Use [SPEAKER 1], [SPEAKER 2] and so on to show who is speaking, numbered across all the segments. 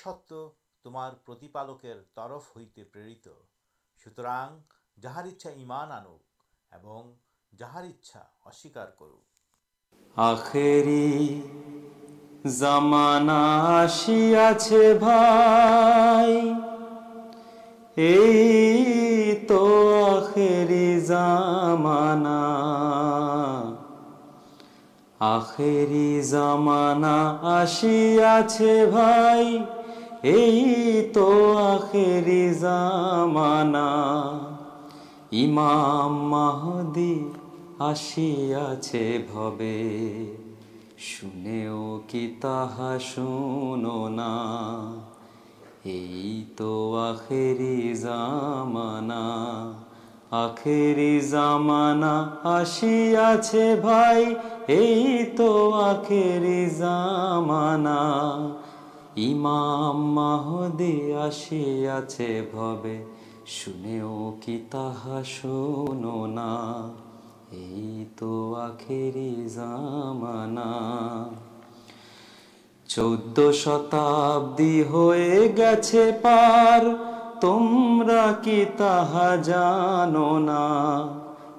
[SPEAKER 1] ست تمارکر ترف ہوئی
[SPEAKER 2] پر تو آخر زمانا ایمام کن تو آخر جامانا آخر جام آخر منا چود شتابی ہو گیا پار تما کی طا جانا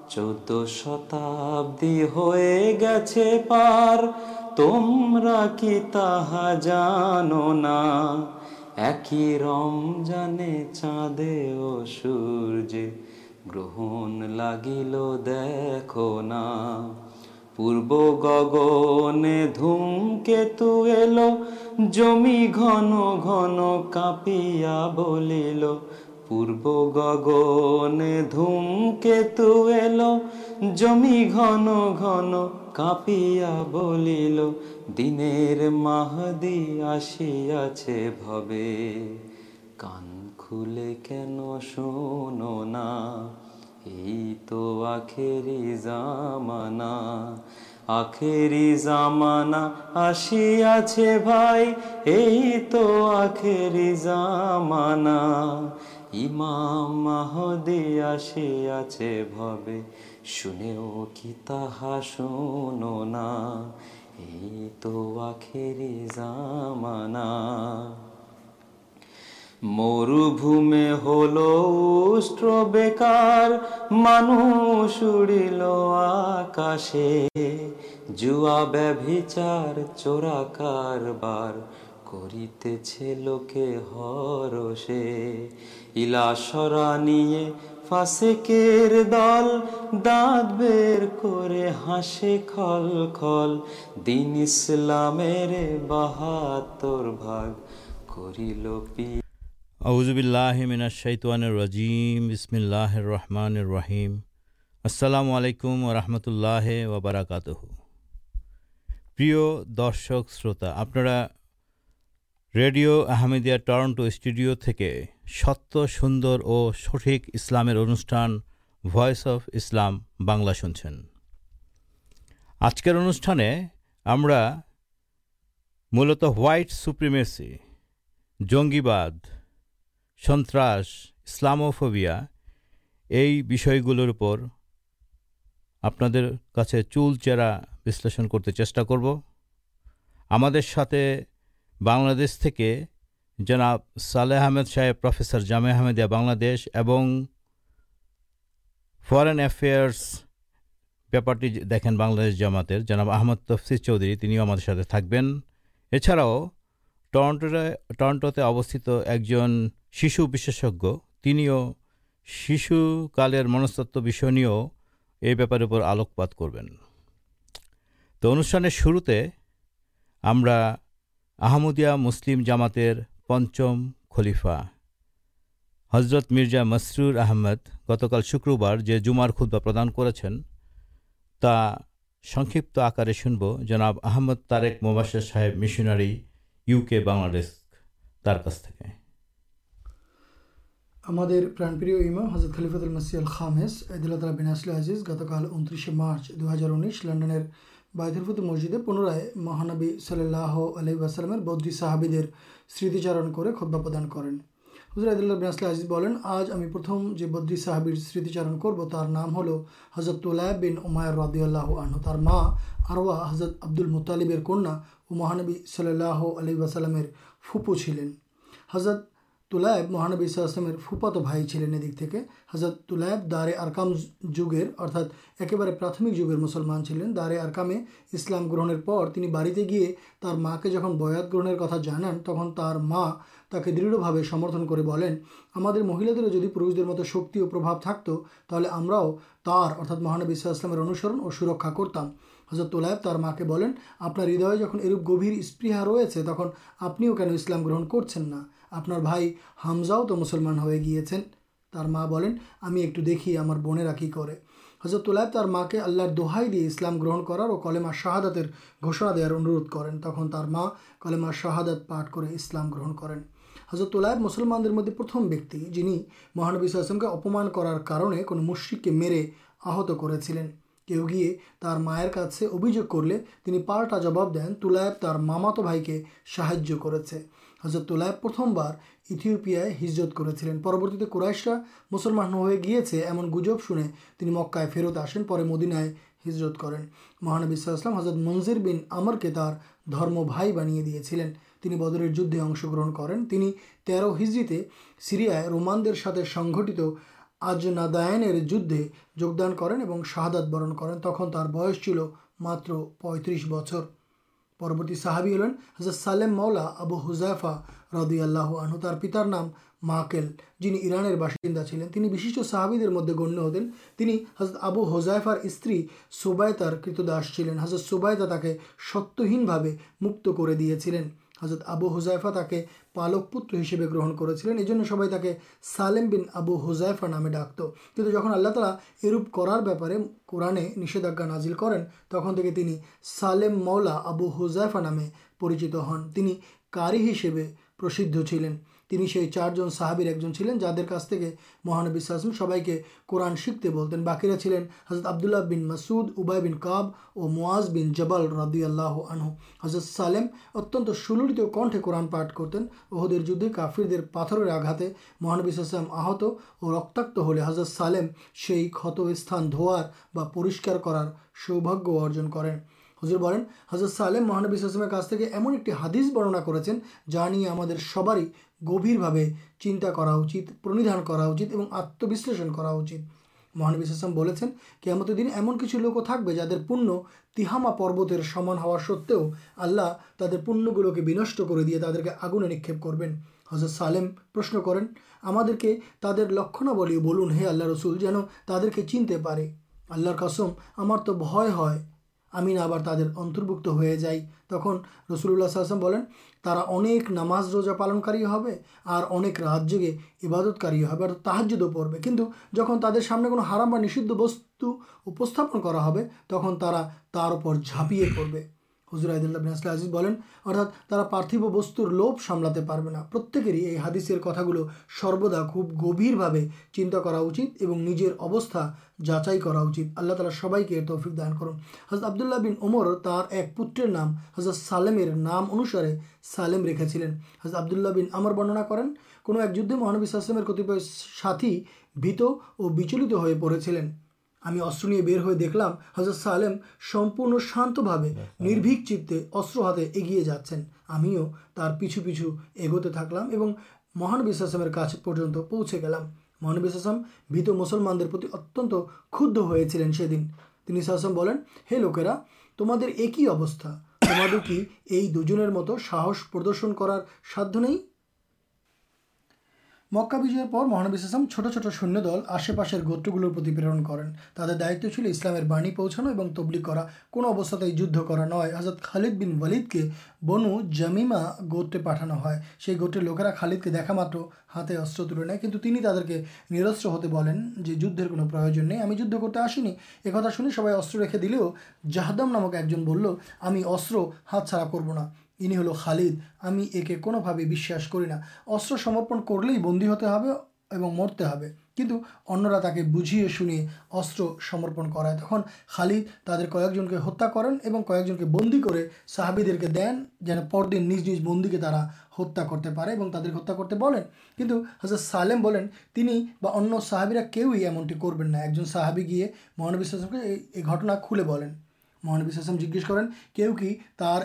[SPEAKER 2] چود شتابی ہوئے گیار گنے دل جمی گن گن کاپیا بول پور گگنے دوم کے تو ایل جمی گن گن محدر ایمام ماہدی آسیا چار چوراکے لوکے ہر سلسرا نہیں
[SPEAKER 1] رحمان علیکم و رحمۃ اللہ وبرکات ست سوندر اور سٹک اسلام اف اسلام بنلا سنچھ آجکر انوشانے ملت ہٹ سوپریمس جنگ باد سنت اسلاما یہ پور آپ سے چول چڑا بن کر چیٹا کرو ہم جناب صحالحمد صاحب پرفیسر جامع احمدیہ بنش افے بہت دیکھیں بن جامات آمد تفسی چودھری اچھا ٹرنٹوتے اوستھت ایک جن شال منستت بھی بار آلوکات کربین تو انشان شروع ہمسلم جامات پچم خلیفا حضرت مرزا مسرور احمد گتک شکر خود آمد مباصد
[SPEAKER 3] گتکال انترسے مارچ دو ہزار انیس لنڈنپت مسجد پنرائے مہانبی صلی اللہ علیہ وسلم بودگی صحابید سمتیچار کردالسلزیز بولیں آج ہمیں پرتھم جو بدری صحابر سمتیچارن کروار نام ہل حضرت بن اما ردی اللہ آروا حضرت عبدول مطالبہ کنیا اور مہانبی صلی اللہ علیہ وسلم فوپو چلین حضرت تولائب مہانبیسلام فوپات بھائی چلین ادکت دارے آرکام جگہ ارتھا ایک پرتھمک جگہ مسلمان چلیں دارے آرکام اسلام گرہن پر جب بیاد گرنر کتنا جان تک تر تک دھڑھ بھا سمرتن کو بولیں ہمارے مہیلے جدید پہ مت شکی اور پربھا تک تو اردا مہانبیسلامر اور سرکا کرتم حضرت ماں کے بین آپ ہدئے جب یہ روپ گھیر اسپیحا روش آپ کن اسلام گرہن کر آپ حامز تو مسلمان ہو گیا ہمیں ایکٹو دیکھیے ہمارا کہ حضرت للائے ماں کے آلہر دہائی دے اسلام گرہن کر اور کل شہادت دار انو کریں تک تر کل شہادت پاٹ کر اسلام گرہن کرین حضرت للائے مسلمان مدد پرتم جنہیں مہانویسم کے اپمان کرارے مشرق کے میرے آت کرتے ابھی کر لی پالٹا جباب دین تولائے مامات کرتے حضرت للائب پرتھم بار ایوپیا ہجرت کرو قرائشا مسلمان ہو گیے ایم گزب شنے مکائے فیرت آسین مدینائے ہجرت کریں مہانبی صاحب حضرت منزیر بین امر کے درم بھائی بنیا دیا بدل جنش گرن کریں تر ہریا رومان سنگت آج نادائن جدے جگدان کریں اور شاہاد برن کریں تک تر بس چل ماتر پینترس بچر پرورتی صحابی ہلین حضرت سالم مولا آبو حزائفہ ردی اللہ پتار نام محکل جن اران باشندہ چلین صحابی مدد گنیہ ہتھیں آبو حذائفار استری سوبائتار کت داسلین حضرت سوبائتا ست کر حضرت آبو ہزائفا کے پالک پتر ہسپے گرہ کر کے سالم بین آبو ہزائفا نامے ڈاکت کچھ جہاں اللہ تعالیٰ اروپ کرارپارے قورانے نشےدا نازل کر تخن تھی سالم مولا آبو ہزائفا نامے پریچت ہن تین کاری ہسبے پرسد چلین تین سے چارن صحابر ایک جلین جا کے کا مہانبیم سب کے قورن سیکھتے بولتین باکرا چلین حضرت آبد اللہ بن مسود اوبائن کب اور مواز بین جبال ردی اللہ حضرت سالم اتن سلڑت کنٹھے قورن پاٹ کرتین اہدی جافر دھر آگا مہانبیسم آحت اور رقرت سالم سے کھت سان دورشکار کر سوباگ ارجن کر حضرت بولیں حضرت سالم مہانبیم کام ایک حادث برننا کریں ہم سب گھیرے چنتا پرنیدان کراچی اور آتمشلشن اچھ مہانویشمن سیم تو دن ایمن کچھ لوگ تھا جب پنیہ تہاما پروتر سمان ہوں سو آللہ تر پلوکے بنش کر دیے تعداد آگنے نکل حضرت سالم پرشن کریں ہم لکھنا بل بولن ہے آللہ رسول جین تعدے کے چنتے پے آللہ رسم ہمارت ہم آپ اتربک ہو جائی تک رسول اللہ اک نام روزہ پالنکار اور جگہ عبادتکار تحر پڑے کنٹھ جن تر سامنے کو ہراما نشید وستن کرا ترپر جاپیے پڑے حزر حید پرتھو وسطر لوپ ساملا پر ہی حادثر کتاگلو سردا خوب گھبھی بھا چاطو نجر ابستا جاچائی کراچی اللہ تعالیٰ سب کے تفک دان کربد اللہ بین امر تر ایک پوتر نام حضرت سالمیر نام انوسارے سالم رکھے چین عبدولہ بین امر برننا کرین ایک جدے مہانبی سسلر کتیپ ساتھی پڑے چلیں ہمیںست بر ہو دلام حضرت سا علم سمپ شانت نربی چستر ہاتھے ایگیے جا کر ہمیں پیچھو پیچھو ایگتے تھو مہانوساشمر کا پوچھ گلام مہانوساشمسلم کھود ہو چلے سی دن تین شاہم بولیں ہے لوکرا تمہیں ایک ہی ابستہ تمہارے کی یہ دو مت ساہس پردن کرار مکا بھیجوانشم چھٹ چھٹ سنیہ دل آسے پاس گوتر گلر کریں تر دائل پوچھانا اور تبلی کر جد آزاد خالد بین ولید کے بنو جمیما گوتر پٹھانا ہے گوتر لوکرا خالد کے دیکھا مستر تلے نئے کن تعداد نرست ہوتے بولیں جو جدر کوئی ہمیں جد کرتے آسانی ایک تھا سب اصطر رکھے دہادم نام کوستا کربنا انی ہل خالد ہمیں اکی کوش کر سمپن کر لی بندی ہوتے اور مرتے ہوجیے شن اصر سمپن کرد تعداد کو ہتا کر بندی کو سہابی کے دین جانے پر دن نج بندے ہتھیا کرتے پے تعداد ہتھا کرتے بولیں کچھ حضرت سالم بولیں تین بن ساحبا کہ کرونا نہ ایک جن صحابی گیے مہانش کے یہ گٹنا کھلے بولیں مہانبیسلام جگہ کریں کہ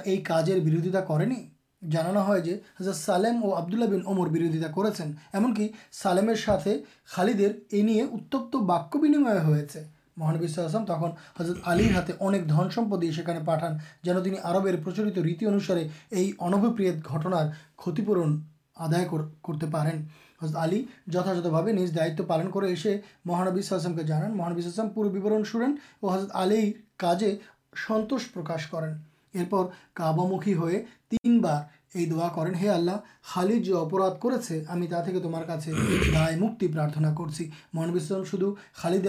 [SPEAKER 3] یہ کار برودتا کرنی جانا ہے حضرت سالم اور آبد اللہ بین امر بروجتا کر سالمیر خالدی یہ باک بنیم ہوتے مہانبیسلام تخ حضرت آلیر ہاتھ انکمپ دے سے پٹھان جنبر پرچلت ریتی انوسارے یہ انبپریت گٹنار کتنا آدھا کرتے پین حضرت آلی جتھاتھے نج دائت پالن کرسم کے جان مہانبی السلام پور بن سنیں اور حضرت آلیر کاجے سنوش پرکاش کریں ارپر کھابامخی ہوئے تین بارا کرے آللہ خالید جورد کر دارتنا کرچی محانوی اسلام شالی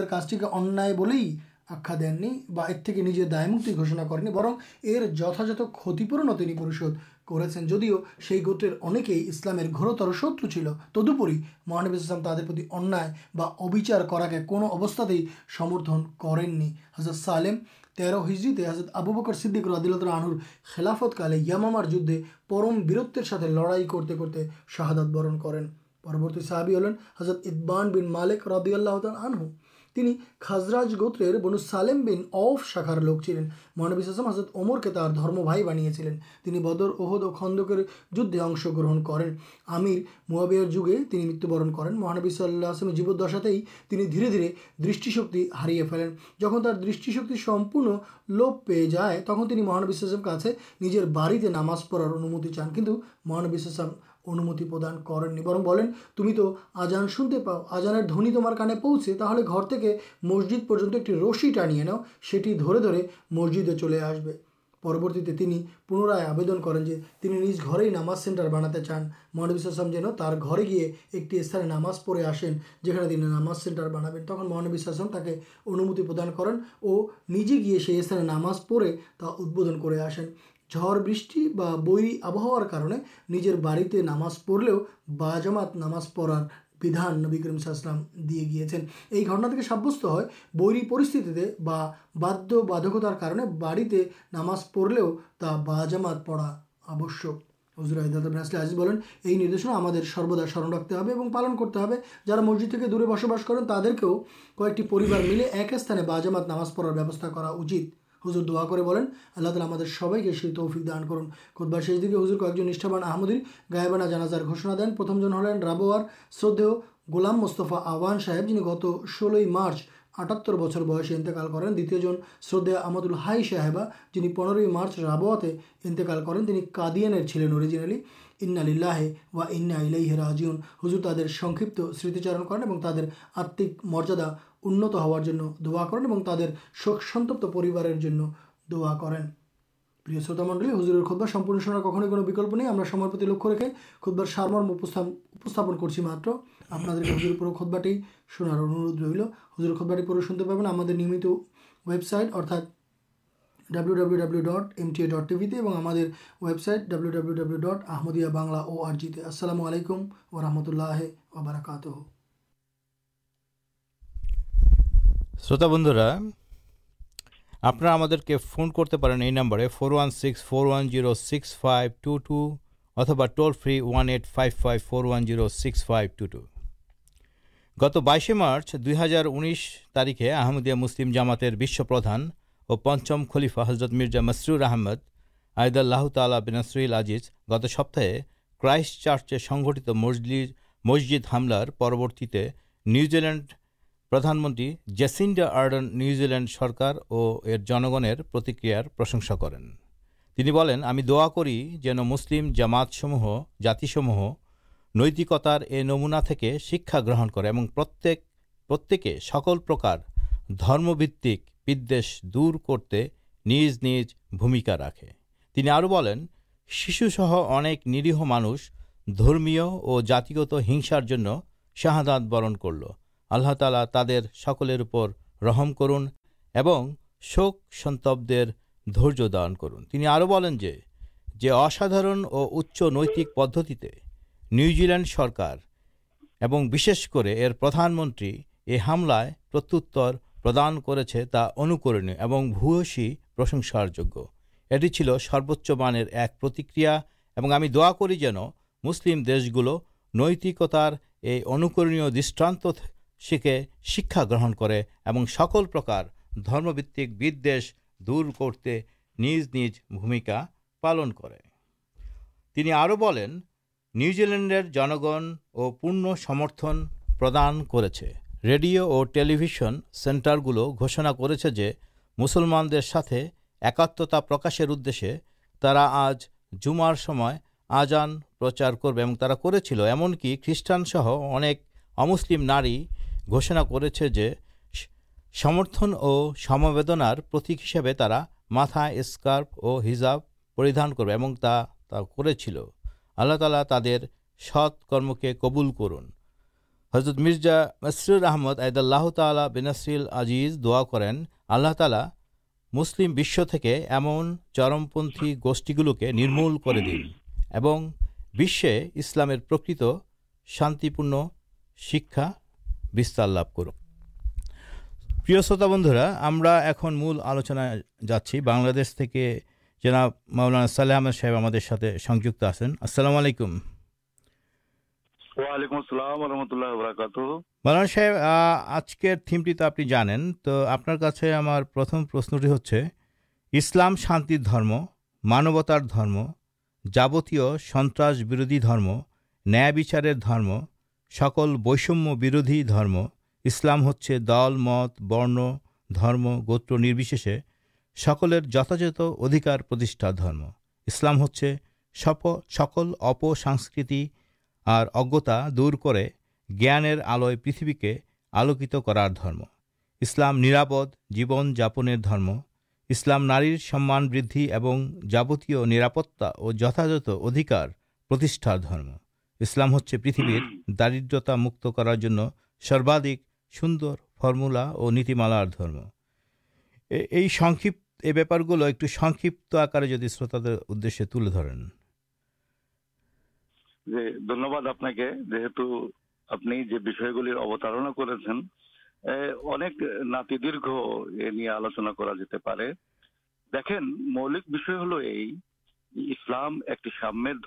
[SPEAKER 3] کا انہیا دینی برتن دائکا کرنی برم یہ جتات کتنیپورنش کردیو سے گرک اسلامتر شتو چلو تدوی محانوی اسلام ترتیچار کر کے کون اوستا کرم তেরো হিজড়িতে হজরত আবু বকর সিদ্দিক রদিলত আনহুর খেলাফতকালে ইয়ামামার যুদ্ধে পরম বীরত্বের সাথে লড়াই করতে করতে শাহাদাত বরণ করেন পরবর্তী সাহাবি হলেন হজরত ইদবান বিন মালিক রদিয়াল্লাহ আনহু تین خاصرج گوتر بنو سالم بین اف شاخار لوک چلین مہانبیسم حسد امر کے تر درم بھائی بنیاں بدر اہد اور کندکر جدے اشن گرہن کریں ہمار جگہیں تین متبرن کر مہانبیس اللہ جیب دشا دھیرے دھیرے دشٹیشک ہارے پھیلین جن تر دکتی سمپن لوپ پے جائے تخ مہانسم کا نجر بڑی ناماز پڑار انومتی چان کن مہانبیسم انومتیدان کرم تم آجان سنتے پاؤ آجان دن تمے پوچھے تو مسجد پہ رشی ٹانے مسجدیں چلے آسبی پنرائ آدھن کریں جو ناماز سینٹار بانا چان میریم جین گئے ایک نماز پڑھے آسین جھنے ناماز سینٹر بنابے تک مہانبرسم تک انتی پردان کر اور وہ نجی گیے استعمال ناماز پڑے ادب جڑ بوہار کارے نجر بڑی نامز پڑ جامات نماز پڑار بھی کرمشاہ دے گیا یہ گھٹنا کے سابست ہو برتھے بادکتارڑے نامز پڑے جامات پڑا آبشک حضرہ حضیب بولیں یہدنا سرودا سمر رکھتے ہیں پالن کرتے ہیں جا مسجد کے دورے بس بس کریں تعداد کو ایک ملے ایک سانے بازمات نماز پڑارا ہزر دعا کر سب کے تفکی دان کردار کو آمدیر گائبینا دینوارہ گولام مستفا آوان صاحب مارچ آٹات انتقال کر دن شردیہ آمد الحبا جن پنر مارچ رابعے انتےکال کردین چلین اور انہیں ان لن ہزر تعداد سمتیچار کردا انت ہا کر سوکھ سنتپتار دعا کریں پر شروع منڈل ہزر خود بہت شناار کھوئی کوکلپ نہیں ہمیں سبر پر لکھ رکھے خود بار سارمستن کرچی مطلب آپ کے ہزر پورے کھدباٹی شناار اندھ رول ہزر خود بہت پورے شنتے پہ نمت website ارتھا W W W dot M T A dot T وی تی اور ویبسائٹ ڈبلیو ڈبلیو ڈبلیو ڈٹ آمدیا بنگلہ او آر جیتے السلام علیکم و رحمۃ اللہ وبرکاتہ
[SPEAKER 1] شروت بندرا آپ کے فون کرتے ہیں four six four six five two two اتبا toll free one eight five five four six five two two گت بائیشی مارچ دو ہزار انیس تاریخ آمدیہ مسلم جامات بشپردان اور پچم خلیفہ حضرت مرزا مسر احمد عید اللہ تعالی بینسر آزیز گت سپتے کرائسٹ چارچے سنگت مسل مسجد حامل پرور نیوزلینڈ پردھان منتھ جیسنڈا آرڈن نیوزلینڈ سرکار اور جنگر پرتکریار کرنی دِی جن مسلم جاماتسم جاتی سمہ نیتکتار نمنا کے شکا گرہن کر سکل پردوش دور کرتے نج نجمکا رکھے شیشن مانس درمی اور جاتیگت ہنسار شاہداد برن کر ل আল্লাহ তালা তাদের সকলের উপর রহম করুন এবং শোক সন্তব্ধের ধৈর্য দান করুন তিনি আরও বলেন যে যে অসাধারণ ও উচ্চ নৈতিক পদ্ধতিতে নিউজিল্যান্ড সরকার এবং বিশেষ করে এর প্রধানমন্ত্রী এ হামলায় প্রত্যুত্তর প্রদান করেছে তা অনুকরণীয় এবং ভূয়সী প্রশংসার যোগ্য এটি ছিল সর্বোচ্চ মানের এক প্রতিক্রিয়া এবং আমি দোয়া করি যেন মুসলিম شکا گرہن کرکار بھی دور کرتے نجم کا پالنڈر جنگ اور پورن سمرتن پردان کرڈیو اور ٹالیوشن سینٹر گلو گھوشنا کر مسلمان ایک پرکاشر ادے آج جمار سما آجانچار کرسٹان سہ انسلم نار گوشنا کردنارتک ہسے تاف اور ہزاب پریدان کرالا تر ست کرم کے قبول کرن حضرت مرزا مسرل احمد عید اللہ تعالی بیناسر اجیز دعا کریں آللہ تعالی مسلم ایمن چرم پتھی گوشت گلوکے نمول کر دن اورشے اسلام شانت پن شا بندرا ہم آلوچن جاچی بن مولانا سلحمد صاحب ہمیں السلام علیکم مولانا صاحب آج کے تھھیمٹی تو آپ آپ سے ہمارے پرت پرشنٹی ہر اسلام شانت مانوتارم جابت سنرس بردی درم نیاچارم سکل بشمر درم اسلام دل مت برن درم گوتر نرشے سکل جتھ ادھکار درم اسلام سکل اپسکتی اورجتا دور کر آل پریتھ کے آلوکت کرارم اسلام نیرپ جیون جاپے درم اسلام نار سمان بدھ اور جابت نرپت اور جتا ادھیکارتیشار درم اسلام ہوں پہ دارتا کرنا
[SPEAKER 4] ناتی دھیرے آلوچنا جلک ہلو یہ اسلام ایک سام د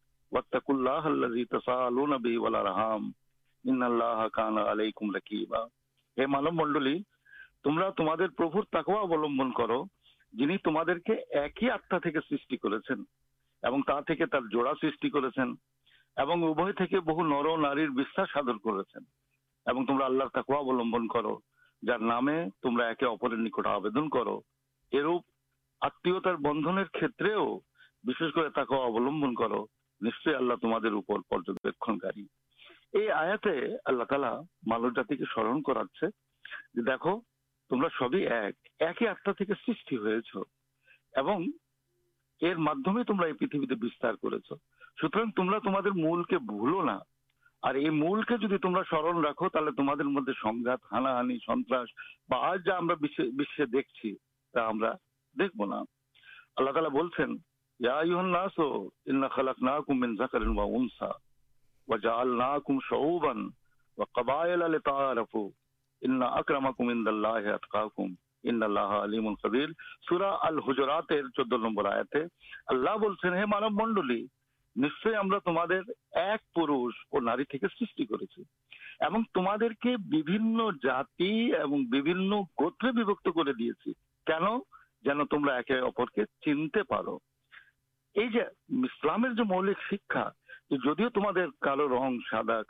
[SPEAKER 4] اللہمبن کر نام تمہارا نکٹ آدھن کر بنسکر تاکہ او অবলম্বন کرو۔ تمہ تمہارے مول کے بھولونا یہ مول کے تمام سمر رکھو تھی تمہیں سنگات ہاناہ سنر دیکھیے دیکھ بنا اللہ ইয়া আইয়ুহান নাসু ইন্না খালাকনাকুম মিন যাকারিন ওয়া উনসা ওয়া জাআলনাকুম শুউবান ওয়া ক্বাবাইলা লিতাআরাফু ইন্না আকরামাকুম ইনদাল্লাহি আতকাকুম ইন্নাল্লাহ আলিমুল কবির সূরা আল হুজুরাতের 14 নম্বর আয়াতে আল্লাহ বলছেন হে মানব মণ্ডলী নিশ্চয়ই আমরা তোমাদের এক পুরুষ ও নারী থেকে সৃষ্টি করেছি এবং তোমাদেরকে বিভিন্ন জাতি এবং বিভিন্ন গোত্রে বিভক্ত করে দিয়েছি কেন যেন তোমরা একে অপরকে চিনতে পারো جو مولیق شکا جن سادہ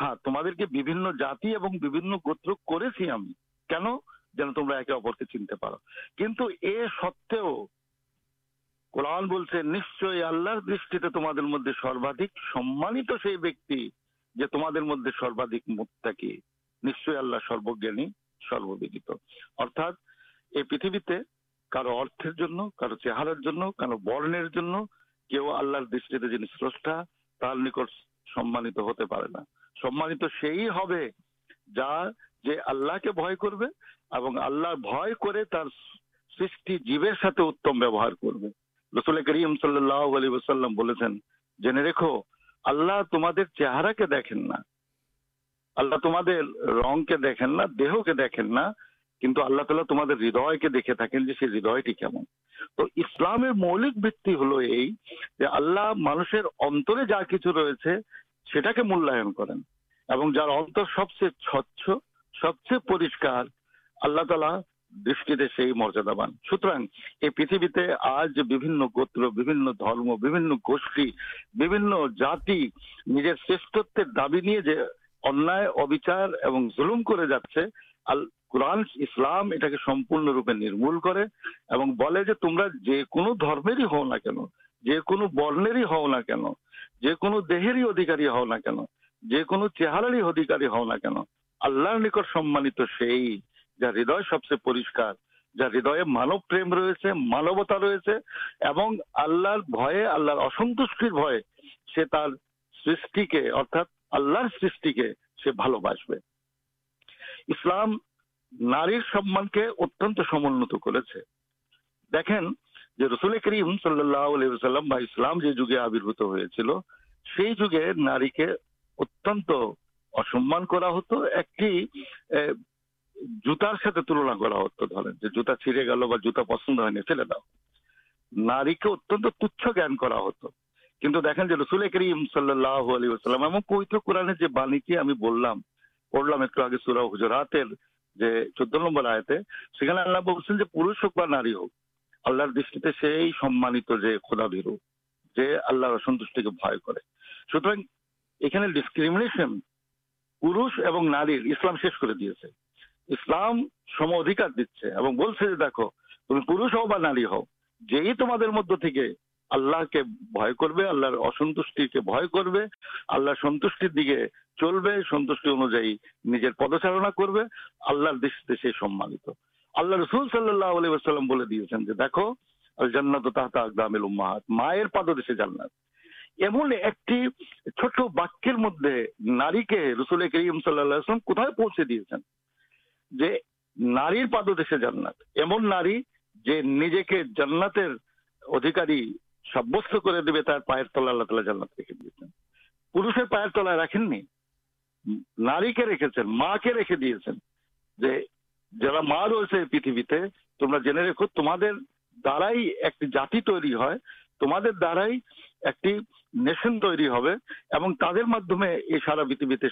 [SPEAKER 4] ہاں تم جاتی گود کر کے چنتے پہ ستیہ بولتے نشچ اللہ دست سروا سمانت سے تمر مدد کی سمانت سے جیبر ساتھ جین اللہ ہوں ہدھ تو اسلام کے مولیق بتلا مانس جا کچھ رول کرال مردا پان سوتر یہ پتہ گوتر گوشت جاتی روپے تمہیں جی کن درمیر ہی ہوا کن جی کن برنری ہوا کن جن دیہی ادھیکارا کن جن چہراری ادھکار ہی ہوا کن اللہ نکٹ سمانت سے جدید جانب کرسل کریم صلی اللہ علیہ آبربت ہو چلے ناری کے اتنانے جنانا چھڑے گلتا پسند ہوسلام قرآن کی راتے اللہ پورش ہوک اللہ دستانت خدا بھی ہوں سنت سوتر ڈسکرم پورش اور نار اسلام شیش کر دیا پوش ہار مدیلہ کے اللہ کر سنگی چلو سنتر پدچارنا کرانت اللہ رسول صلی اللہ علیہ وسلم میرے پاس ایم ایک چھوٹ باکر مدد ناری کے رسول صلی اللہ کتنے پوچھے دیا پہ تمہارا جنے رکھو تمہارے درائی جاتی تیری تمہارے دار نیشن تربیت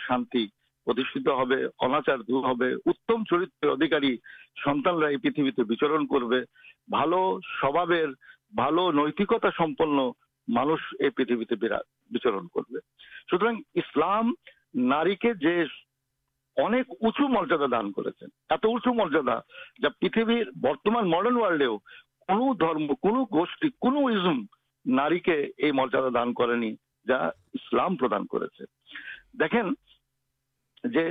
[SPEAKER 4] مرجاد دان کرچو مریادا جا پھر برتمان مڈارلڈ کن گوشت نار مراد دان کرنی جا اسلام کر যে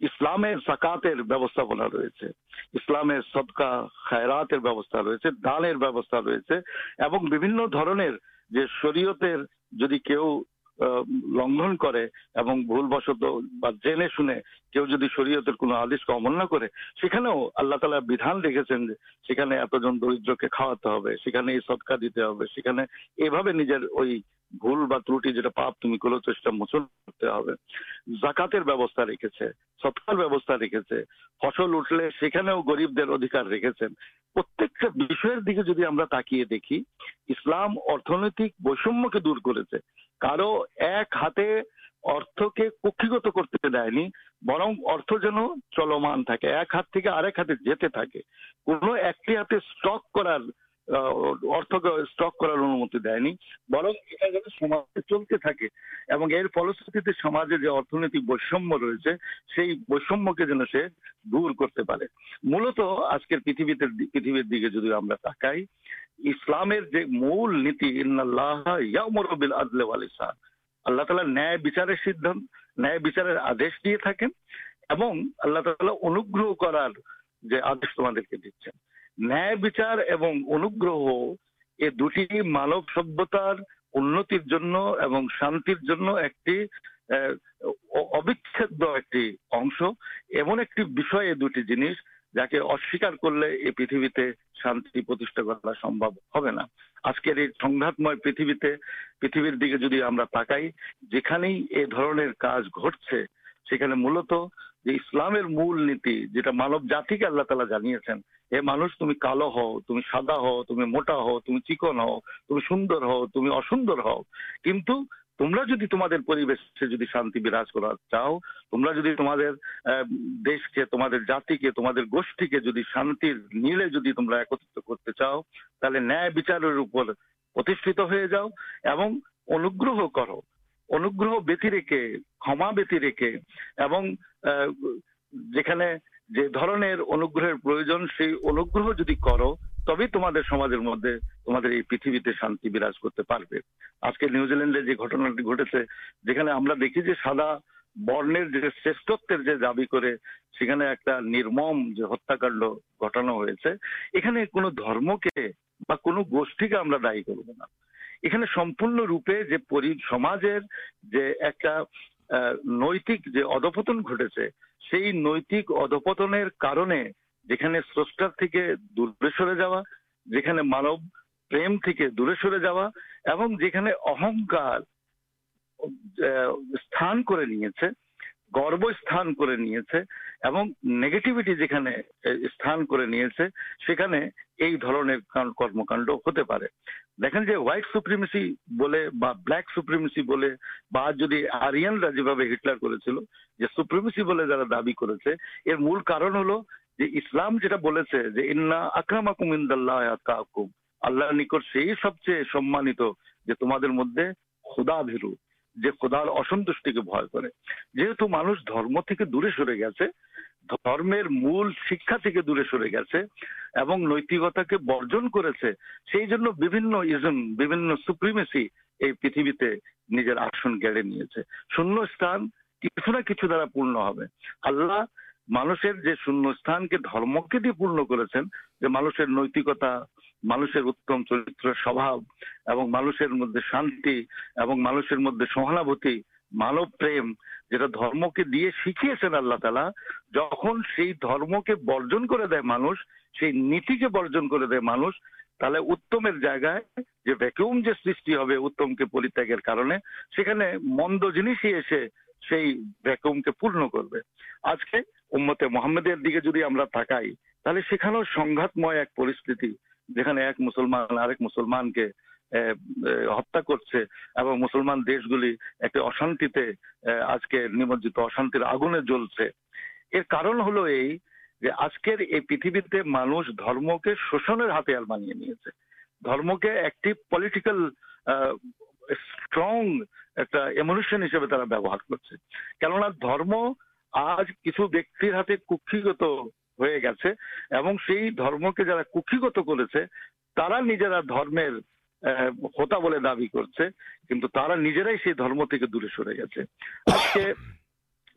[SPEAKER 4] ইসলামের সাকাতের ব্যবস্থাপনা রয়েছে ইসলামের সদকা খায়রাতের ব্যবস্থা রয়েছে দানের ব্যবস্থা রয়েছে এবং বিভিন্ন ধরনের যে শরীয়তের যদি কেউ আহ, لنگ دردل رکھے ستخار رکھے اٹھلے گریب درد رکھے دیکھا تاکی دیکھیے اسلام ارتھنک بے دور کر کت کرتے برن ارتھ جن چلمان تھا ہاتھ کے جا سک کر انمتی دینی برن چلتے تھے ملت والا نیچار نیچار آدمی اور دیجیے نیچارہ یہ دو مانو سب شانتنا آج کے سنگاتم پریتھتے پیگے جن تاکہ یہ کار گٹ سے ملت نیتی جو مانو جاتی کے اللہ تعالی جانے شاندی تمرت کرتے چاہیے نیچارتی جاؤ گرہ کرو انگرحتی انگمت گٹنا ہوتا ہے دائی کرونا روپے نیتکتن گٹے نیتک ادپتن کرنے جانے سرسٹار سر جا جانے مانو پرم تھے دورے سر جا جانے اہمکار سانے গর্ব স্থান করে নিয়েছে এবং নেগেটিভিটি যেখানে আহ, স্থান করে নিয়েছে সেখানে এই ধরনের কান- কর্মকাণ্ড হতে পারে দেখেন যে হোয়াইট সুপ্রিমেসি বলে বা ব্ল্যাক সুপ্রিমেসি বলে বা যদি আরিয়ানরা যেভাবে হিটলার করেছিল যে সুপ্রিমেসি বলে যারা দাবি করেছে এর মূল কারণ হলো آسن سے شان کچھ نہ کچھ دراصل مانسر جو شنیہ سان پور کرتا مانوشر چرتر سب مانشی مدد شانتی سہانتی مانو کے برجن کر جائیں سبتم کے پرتیہگر کرنے مند جنس ہی اسے پورن کر محمد سنگاتم ایک پرستی مانگ کے شوشن مانے کے ایک پلٹکل ہر کر درم آج کچھ بیکر ہاتھ کتنا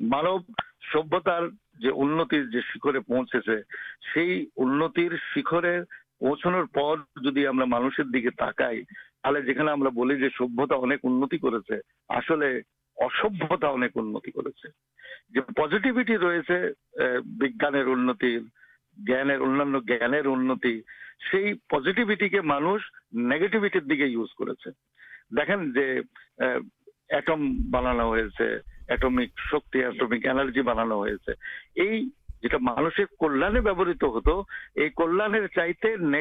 [SPEAKER 4] مانو سب شخر پوچھے سے شخر پوچھن پر جانا مانشن دیکھے تاکائی تھی سبھی ان سے آپ بانا ہےانت کلیہ چاہتے دن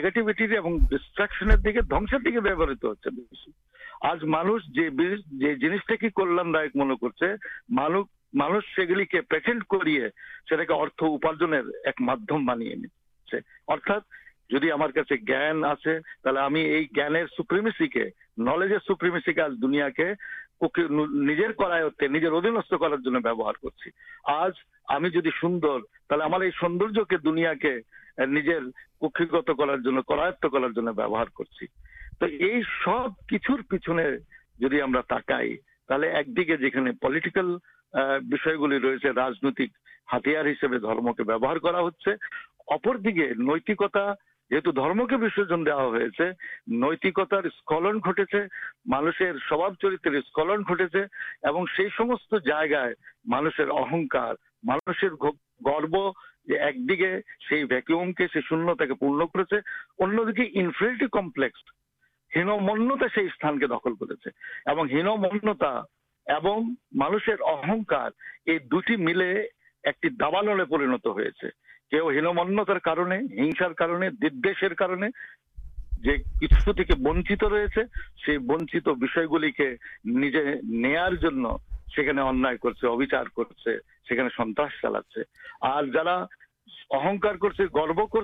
[SPEAKER 4] আজ মানুষ যে বি- যে জিনিসটাকে কল্যাণদায়ক মনে করছে মানুষ মানুষ সেগুলিকে পেটেন্ট করিয়ে সেটাকে অর্থ উপার্জনের এক মাধ্যম বানিয়ে নিচ্ছে অর্থাৎ যদি আমার কাছে জ্ঞান আছে তাহলে আমি এই জ্ঞানের সুপ্রিমেসিকে নলেজের সুপ্রিমেসিকে আজ দুনিয়াকে ওকে নু- নিজের করায়ত্তে নিজের অধীনস্থ করার জন্য ব্যবহার করছি আজ আমি যদি সুন্দর তাহলে আমার এই সৌন্দর্যকে দুনিয়াকে আহ, تو یہ سب کچھ چرتر جگہ مانسار مانس گرو ایکدیوم کے شنتا پنچے سنس چلا اور جا اہار کرتے گرو کر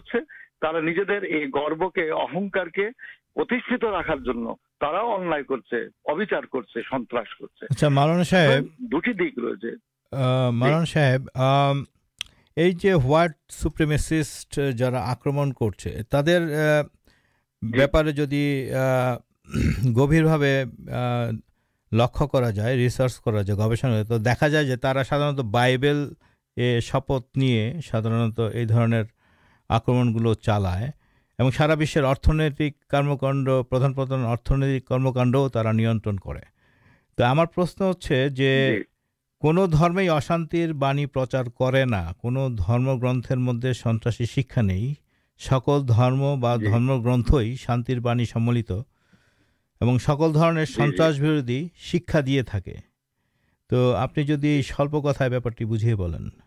[SPEAKER 1] گر لکھا جائے رسارچ دیکھا جائے سائبل شپت نہیں سر آکرم گل چالائے اور ساراشنکرمکاڈ پردان پردھان ارتھنگ کرم کا تو ہمارا پرشن ہوم ہی اشانچار کرم گرنر مدد سنسر شکشا نہیں سکل درم بنتھ شانت سکل درن سنرس بردی شکا دے تک تو آپ جدی ستائے بہت بجے بولیں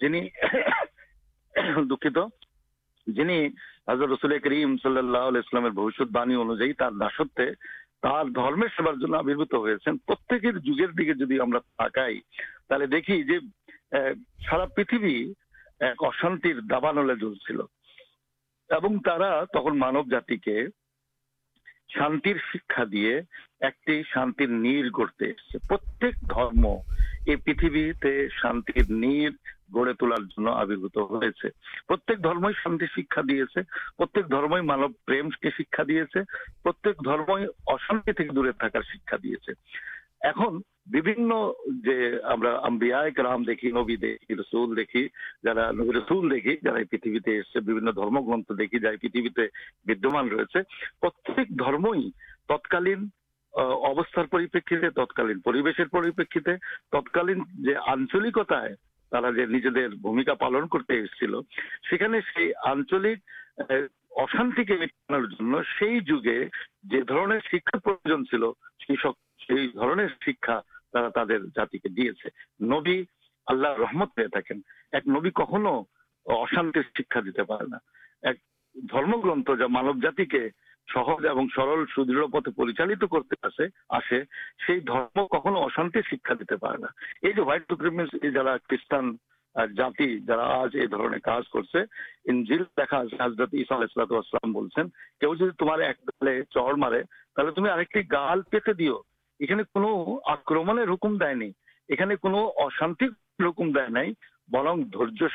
[SPEAKER 4] جنکھ جی اشان دابان شان ایک شان گڑتے پرمتھ شان گڑ تلارے شانے مانچا دے رسول دیکھ پیتے گرن دیکھی جائے پریت سے رہے پر تتکین ابستاریک تتکالین تک آنچلکت شکا پر نبی اللہ رحمت پہ تھیں ایک نبی کھنو اشان شکشا دیتے پا درم گرت جا مانو جاتی کے سہجنگ حضرت تمہارے چڑ مارے تمہیں گال پیٹے دیکھنے کو آکرم دیکھنے دے نئی برن در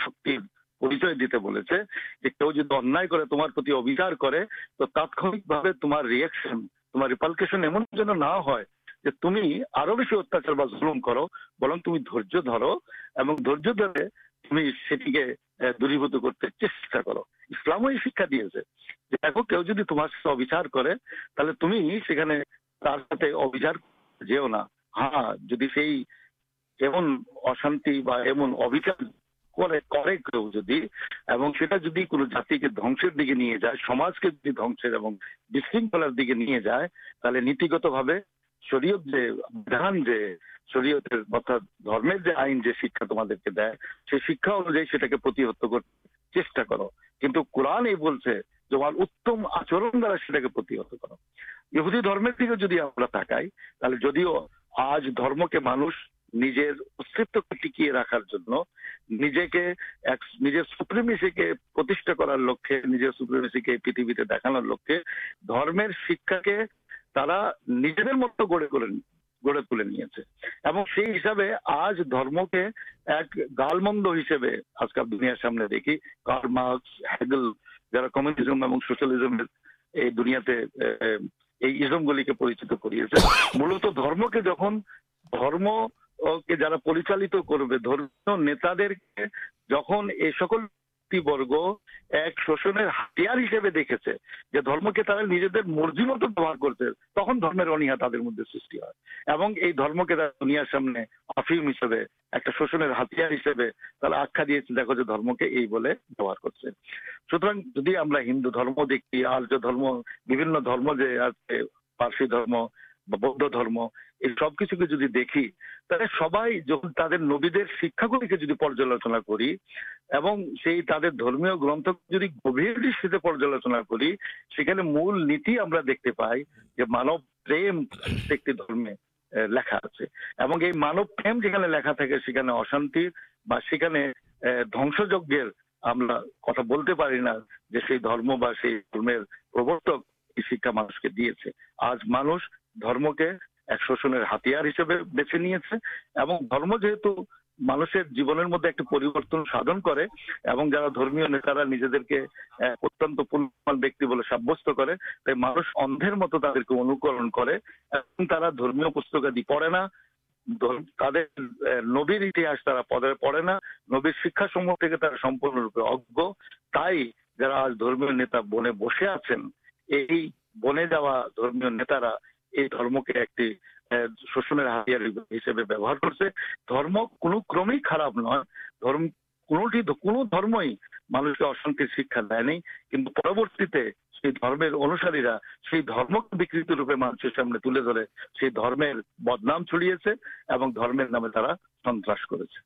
[SPEAKER 4] دوریب کرتے چاہا کر ہاں جی اشان چاہا کرم آچر کرم تاکہ جدیو آج درم کے مانش ٹکیے رکھار دنیا سامنے دیکھی جا کمزم اور دنیا کے لیے ملت درم کے جم دیکھنے ایک شارے آخر دیا جو ہندو درم دیکھی آلیہ دمن درم جو آپ بومی سب کچھ پرائی مانو پر لکھا آپ سے مانو پر دنس ججر ہمتے درمیر شکا مجھے آج مان کے مت ان پی پڑے تر نویر پہ پڑے نا نبی شکا سما سمپروپی تھی جا درمیان بنے بسے آپ انسارمک روپے مانچر بدنام چڑیے نام سنسد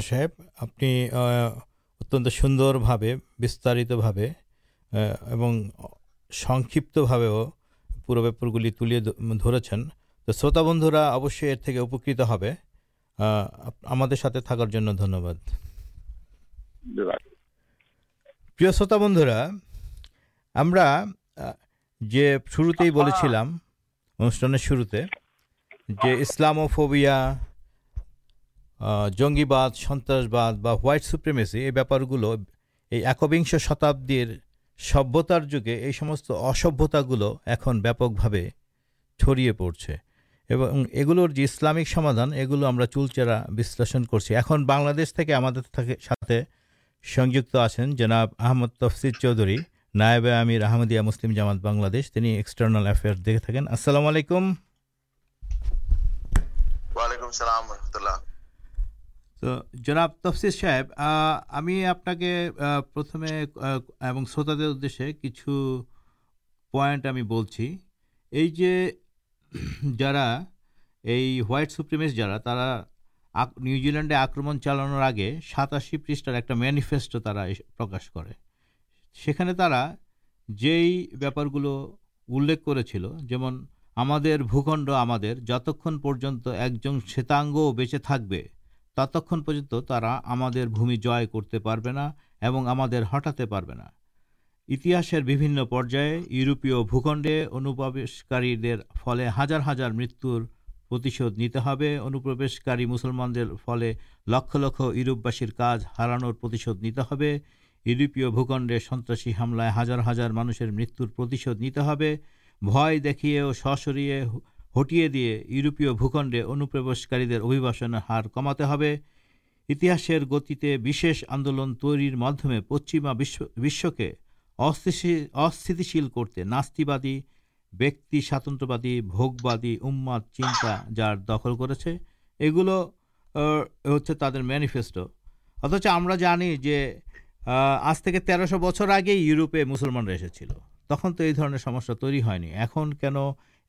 [SPEAKER 1] صاحب آپ اتن سوندر بھاسارتھے اور سیپتھ پور پیپر گلو تلے دوتا بندرا اوشی اردو ہو ہمارے دھنیہ واد پروتا بند شروع ان شروع جو اسلام فوبیا جنگاد سنت بادائٹ سوپریمس یہ بہتر گلو یہ ایک شدہ سبست ابلپکے چڑیے پڑھے یہ اسلامک یہ گلو ہمیں چولچراشلشن کرشک آنا آمد تفسی چودھری نائب عامر احمدیہ مسلم جامات بنشٹرنال افیئر دیکھے تھکن السلام علیکم
[SPEAKER 5] وعلیکم السلام اللہ
[SPEAKER 1] تو جناب تفسر صاحب ہمیں آپ کے پرتمے شروت دیکھے کچھ پائنٹ ہمیں بولیں یہاں یہ ہوائٹ سوپریمس جا نیوزلینڈے آکرم چالان آگے ساتاشی پریشار ایک مینیفیسٹو ترا پرکاش کرپار گلو اندر بھوکھنڈ ہم ایک شتا بےچے تک تک پارا جا اور ہٹا پاس پرشکار فل ہزار ہزار متشدے انوپریشکار مسلمان فل لکھ لکھ ہراندھ نیوپی بھوکھنڈے سنسی حامل ہزار ہزار مانشی متشدے بھائی دیکھئے سر ہٹے دے یوروپی بھوکھنڈے انوپریشکار ہار کماسر گتیش آندولن ترمے پچیماشتل کرتے ناستی ساتن بادی بوبادی امداد چنتا جار دخل کرگل ہوتے تر مینفیسٹ اتچا جانی آج تک تیرو بچر آگے یوروپے مسلمان ایسے چل تک تو یہ تری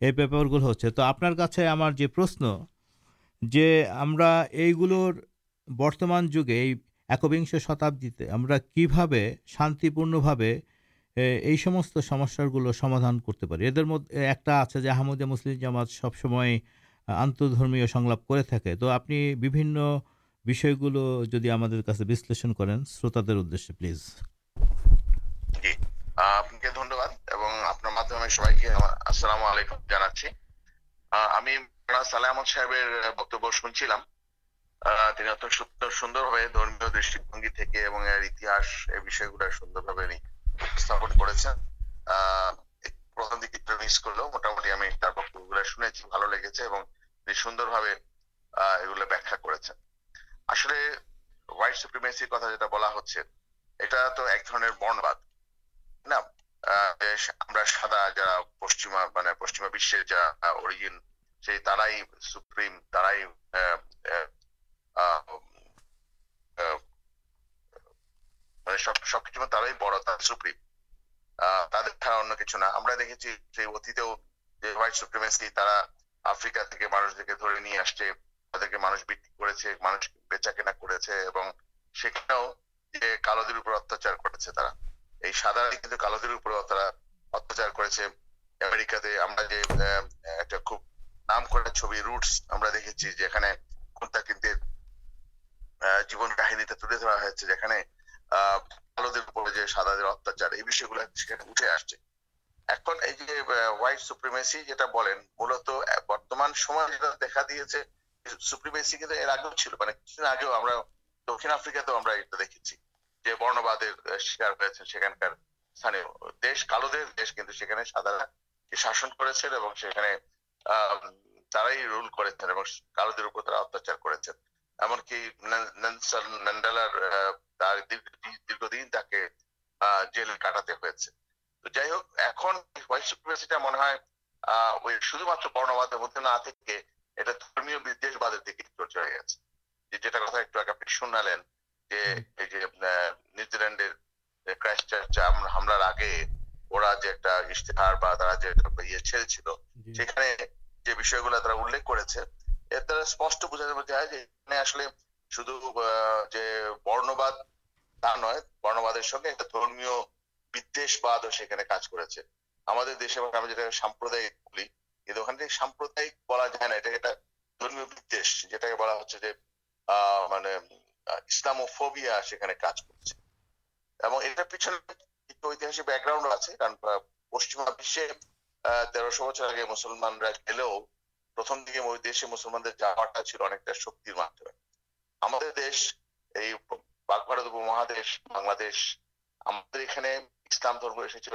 [SPEAKER 1] یہ پیپر گلو ہوتے تو آپ سے ہمارے پرشن جو ہمیں ایکش شتابی ہمیں کہانپورنستان کرتے ادھر مد ایک آج احمد مسلم جماعت سب سمے آنلاپے تو آپ بھیشلشن کروتر ادشے پلیز
[SPEAKER 5] آپ کے دنیہبادی موٹا گلے سوندر بھاگا کر بن وقت سا پچا پشچیما سوپر ہمارا آفری مجھے نہیں آسے تو مانچ بک کرنا کرتاچار کر سادارے کالوز اتیاچار کر ملت برتمان دیکھا دیا سوپریم آگے کچھ دن آگے دکان آفری دھ دن کے جیل کاٹ جائک منہ شروع برن ود مدد نہ چلے گی جاتا ایک آپ لین سمے بادشاہ سامپردائ بلا جائے بلا مہ مہاد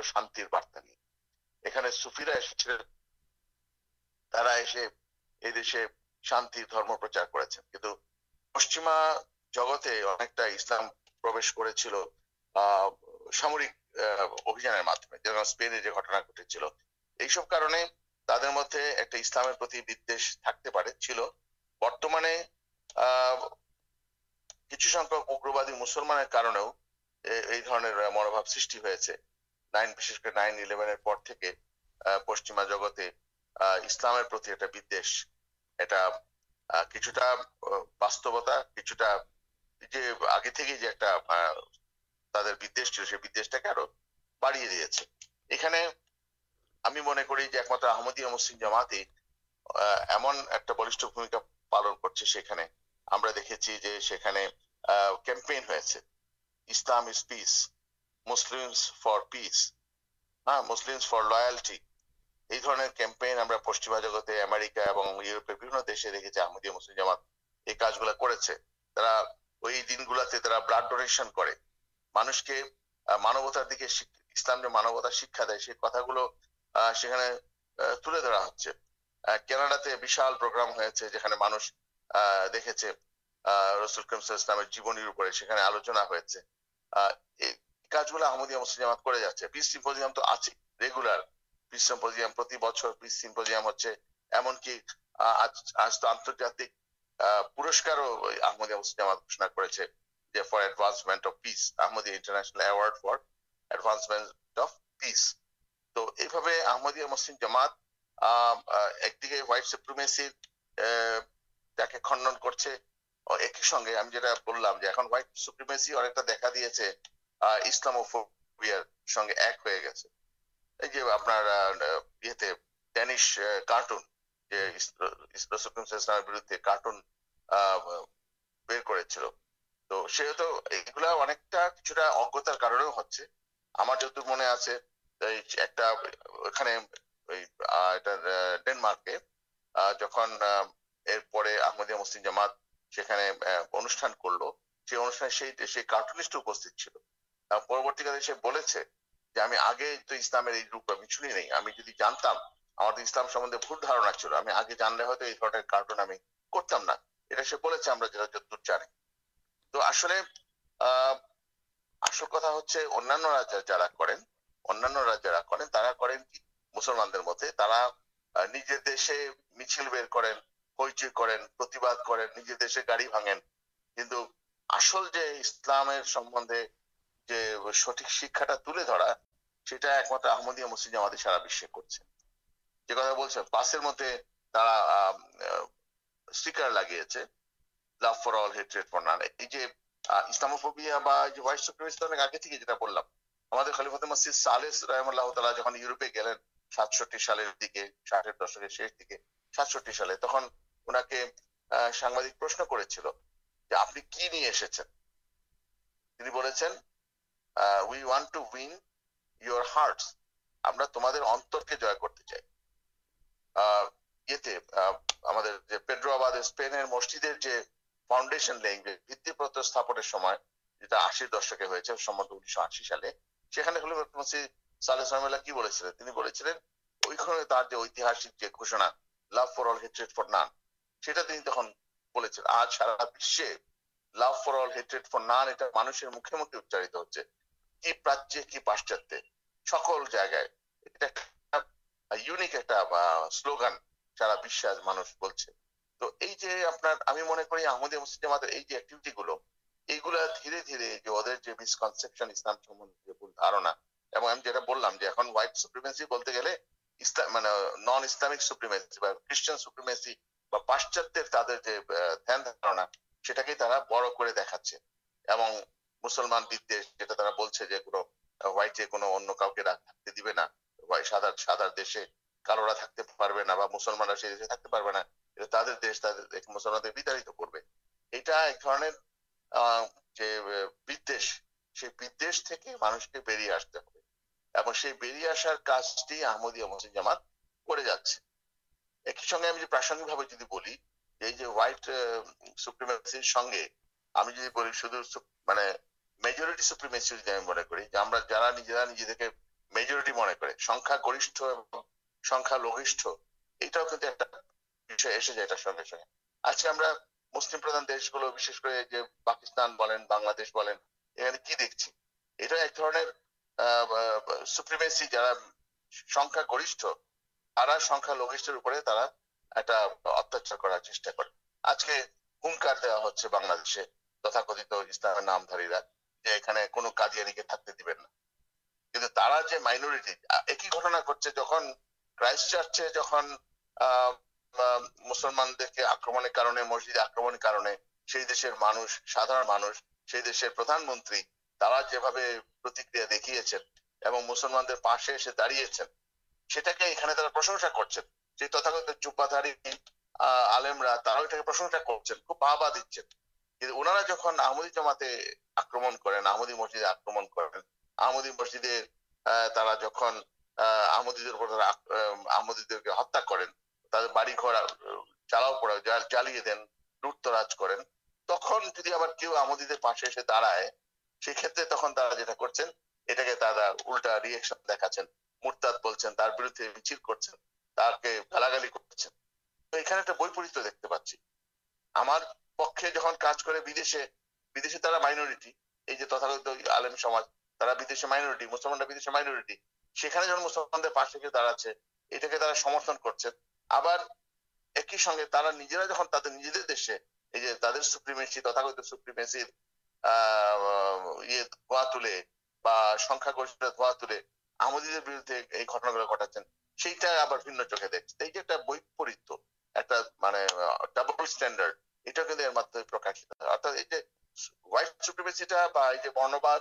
[SPEAKER 5] شانت بارتا نہیں سفیرا دیشے شان پرچار کر پشچیما جگہ اسلام کر سامکان منواب سیش کر پشچیما جگتے واسطو کچھ پیس مسلم یہ پشچیما جگتے ہمریکا اور یوروپی مسلم جماعت کر جیونی آلوچنا کچھ گلا مسلم پیس سمپ ریگولر پیس سیمپوزیم ایمکی آج تو آج پورسمدن ایک سنگے ایک جی آپ جہمدیا مسلم جامات کر لو انٹنسٹ پرچھن نہیں ہمارے اسلام چلے آگے تو مسلمان مچھل بھر کر دیش گاڑی کچھ آسلے اسلامی سٹک شکایت آمدیا مسلم سارا کرتے ہیں متر لگیے ساتھی سال انہ سا پرشن کرانٹ ٹوٹس ہمر کے ج لانٹ بول آج سارا لو فرٹریڈ فر نان مانس مکیارت ہواچی کی پاشچاتے سکول جائگائے سارا مانگا نن اسلامکس پاشچاتا بڑے مسلمان بدھ سے جو ہائیٹ کا دیبنا سرسلیہ مسجد جامع ایک سنگے پر سنگے میجوریٹی سوپریم میجوریٹی من کر سرش یہ سنگھ پردان دس گلوش کر چاہے ہوںکار دیا ہوشے تک اسلامیہ نام دیہ کا تھتے دا مائنٹی ایک ہی مسجدان سے تتاگت چوباد آشن کرتے ہیں خوب آباد اُنارا جہاں آمدی جماعت آکرم کرمدی مسجد آکرم کر مسجد کر دیکھا مورتاد مل کر گلاگالی کر دیکھتے ہمارے جن کا مائنریٹی تتاگت آلمی مائنٹی مائنٹی بردی سب چیز کا ایک برنباد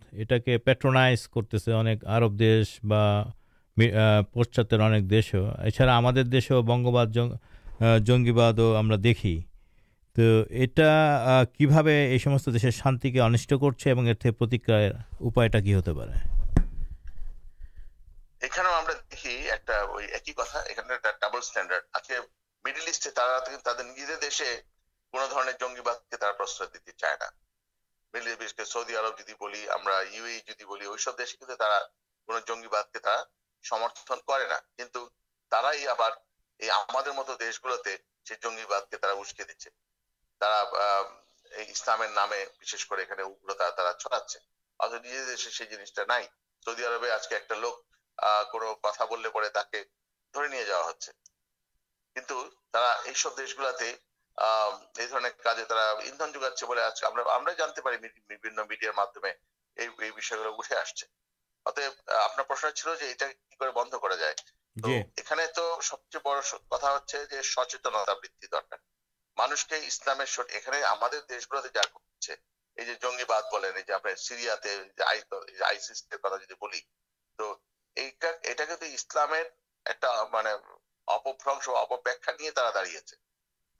[SPEAKER 1] এটাকে প্যাট্রোনাইজ করতেছে অনেক আরব দেশ বা পশ্চাতের অনেক দেশও এছাড়া আমাদের দেশেও বঙ্গবাদ জঙ্গিবাদও আমরা দেখি তো এটা কিভাবে এই সমস্ত দেশের শান্তিকে অনিষ্ট করছে এবং এর থেকে প্রতিক্রিয়ার উপায়টা কি হতে পারে
[SPEAKER 5] এখানেও আমরা দেখি একটা ওই একই কথা এখানে একটা ডাবল স্ট্যান্ডার্ড আজকে মিডিল ইস্টে তারা তাদের নিজেদের দেশে কোনো ধরনের জঙ্গিবাদকে তারা প্রশ্রয় দিতে চায় না نامتا سودی آر آج کے ایک لوگ کتا بولے جا سب دس گلا سیریا تو اسلامیہ داڑی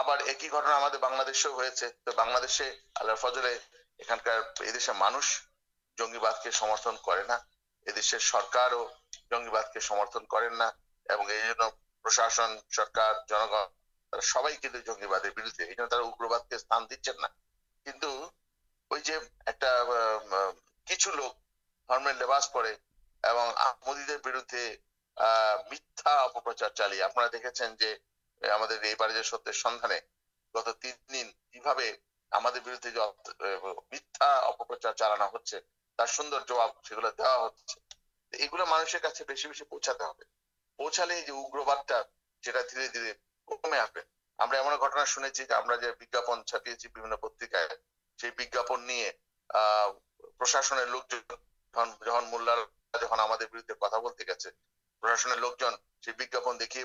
[SPEAKER 5] بردے نہ کچھ لوگ لڑے مودی دیر بردے میتھا اپار چلیے اپنا دیکھیں ستر سنتانے گا تین دن کی چھپیے پترکارشاشن لوک جہاں مولار جہاں بردی کتا بولتے گیس پرشا لوک دیکھیں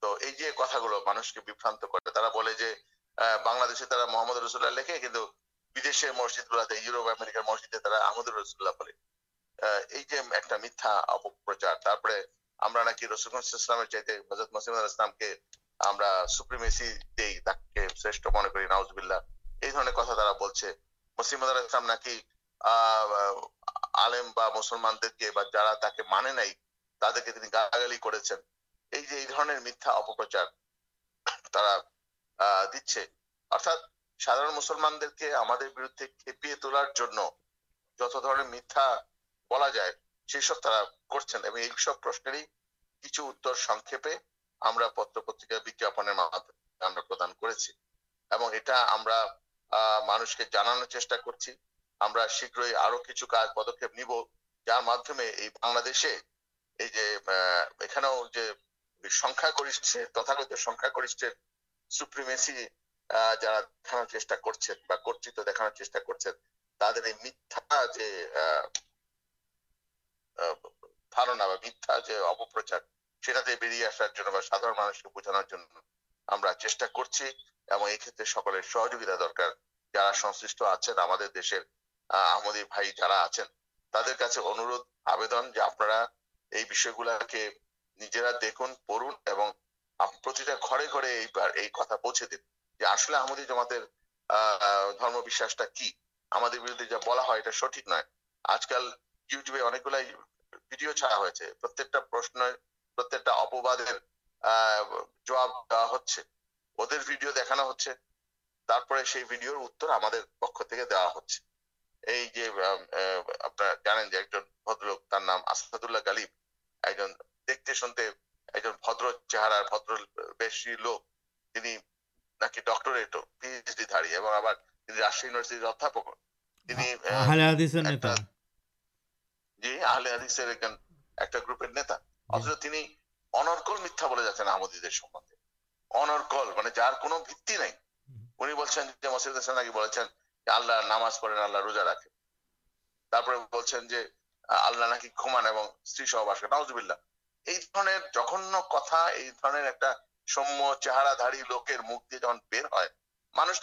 [SPEAKER 5] تو یہ کتا گلو مانتلے رسول مسلم اللہ سوپریم کروز یہ کتنا مسمد آمسلمان دے کے مانے نئی تر گالاگالی کر میتھا اپار پتر کر مانس کے جانور چیٹا کرو کچھ کار پد جارے بنیاد بوجھان چیزیں ایک سکے سہجو درکار جا سب آپ آپ کے دیکھن پڑھنگ دیکھانا ترپے اتر ہمیں لوکر نام آسد اللہ گالیب ایک جن چہرا لوگ جنتی نہیں آللہ ناماز پڑھ روزہ رکھے آللہ نکی کھومان اور استعمب اللہ جن کتنا سام لوکر مسلم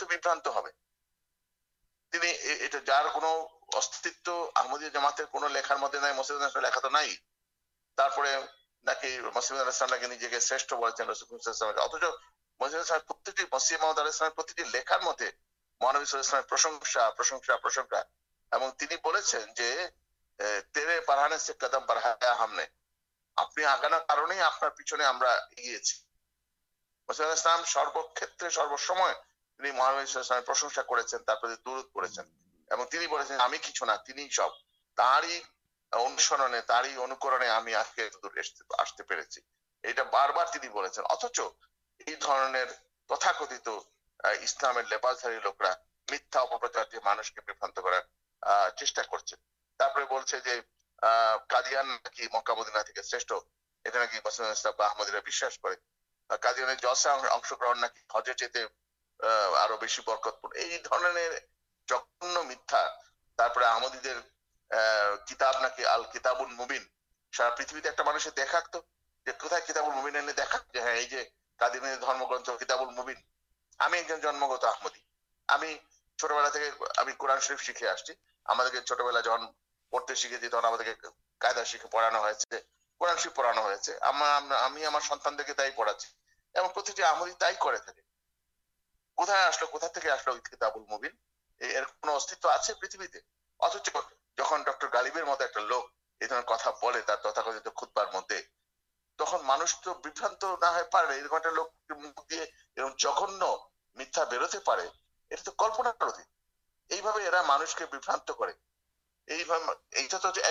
[SPEAKER 5] پرسلی محمد اللہ لکھار مہنگے محنوی پرسنسایا تتاکھلامی لوکر میتھا اپار مان چا کر سارا پانس کتبل مبین گرت کتابل مبین ہمیں ایک جن جنم آمدی ہمیں چھوٹ بلا قورن شرف شکے آسانی چھوٹ بیل پڑے گالیبر مت ایک لوک یہ تتاک خود مدد مانچ تو نہ میتھا بھرتے کلپنا بھائی مانوش کے بھی ایک گے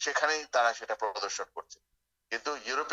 [SPEAKER 5] شکی جا پردے یوروپ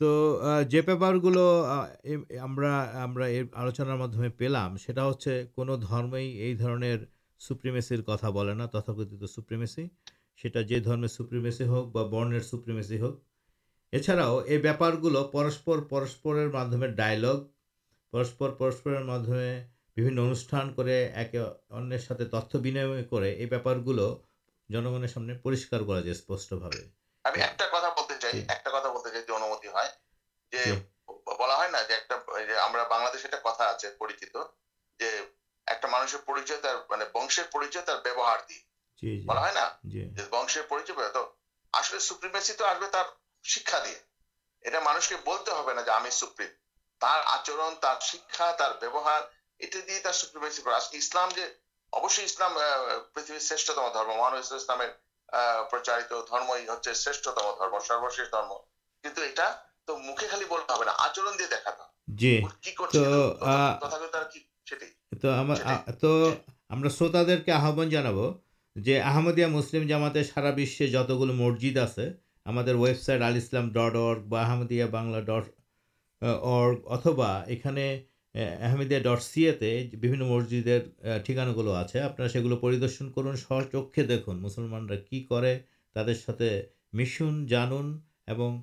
[SPEAKER 1] تو یہ پارا آلوچن پلام کوئی کتنا بولے جیسے ہوکر سوپریمس ہوک اچھا یہ ویپار گلو پرسپر پرسپر مادم ڈائلگ پرسپر پرسپر میری انوشان کو ایر ساتھ تتم کرو جنگ سامنے پریشار ہوا جائے اسپشٹر
[SPEAKER 5] بلا ہم ایکچیارا تو ہم سوپریم آپ شکایت شروعتم درم اسلام شرشت سروشن تو شانحمد
[SPEAKER 1] مسجد آپ اتباع ڈٹ سیے مسجد ٹھیکانا گلو آپ سے آپرشن کر دیکھن مسلمان کیسن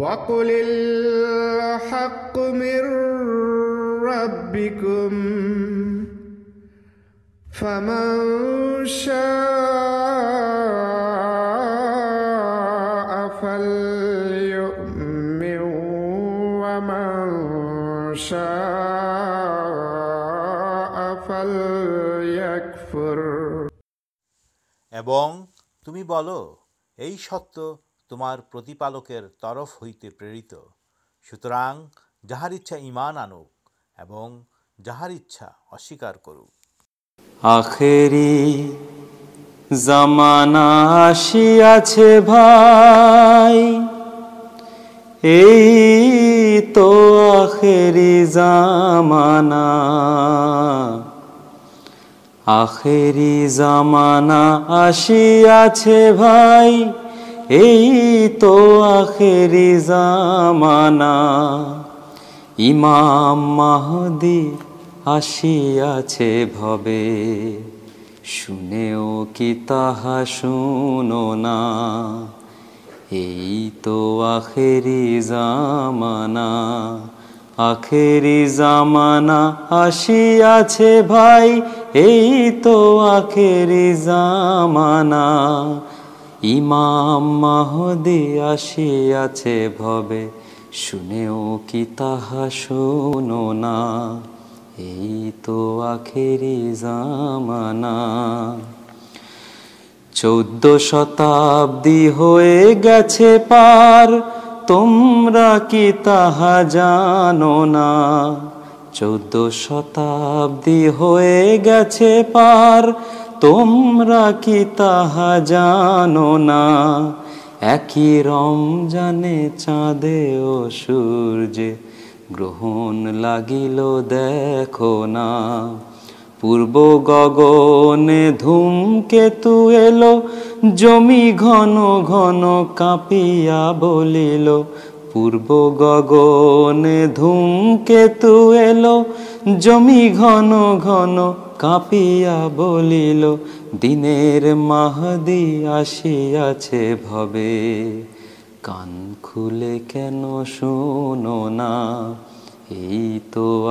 [SPEAKER 6] وقل الحق من ربكم فمن شاء فليؤمن ومن شاء فليكفر
[SPEAKER 1] এবং তুমি বলো এই সত্য تمارکر ترف ہوئی
[SPEAKER 2] پر تو آخر زمانا ایمام حسیا شی طایت آخر زمانا آخر جامر زامانا چود شتابی ہو گیارمرا کی تحد شتابی ہوئے گیار تمر کی تہ جانا ایک رم جانے چا دیو سور گرہن لگل دیکھنا پور گگنے دوم کےتو ایل جمی گن گن کاپیا بول پور گنے دوم کےتو جمی گن گن دہدی آسیا کن خولی کن شن تو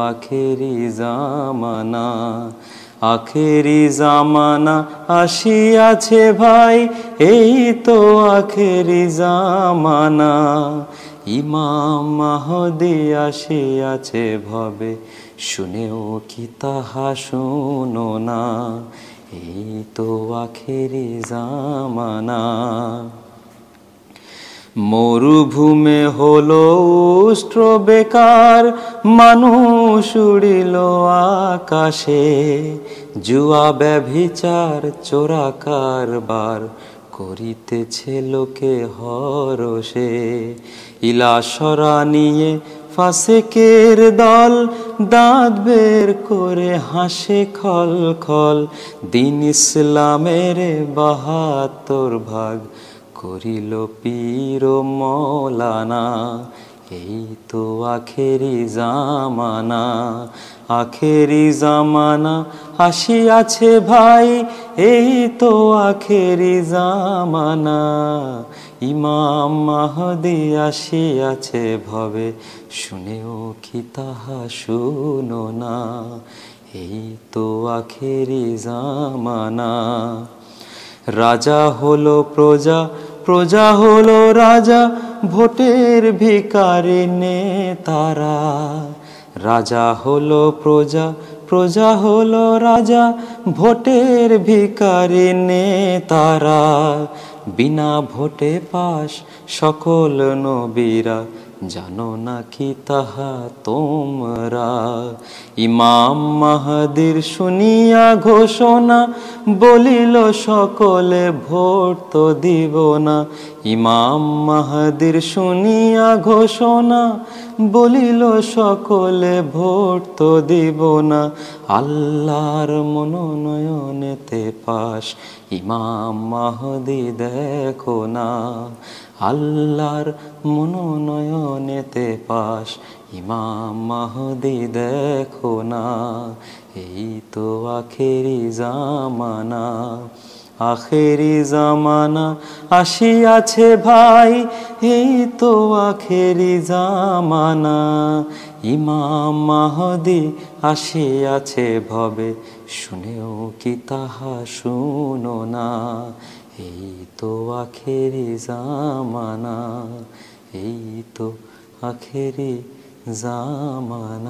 [SPEAKER 2] منا آخر آسیا بھائی یہ تو آخر زمانا بےک منل آکاشے جوا بار چوراکے لوکے ہر س ما آخر مشی آجے بھائی توانا جا ہل راجاٹر تارا رجا ہل پرجا پرجا ہل راجاٹر تارا پاس سکل نوا جان تمرا۔ بول سکل سنیا گوشنا بول سکل منون پاس ایمام مہدی دیکھنا منون دیکھنا آسیا بھائی توانا ایمامی آسے شنے کی تحنا تو آخری ز مانا ای تو آخری زامان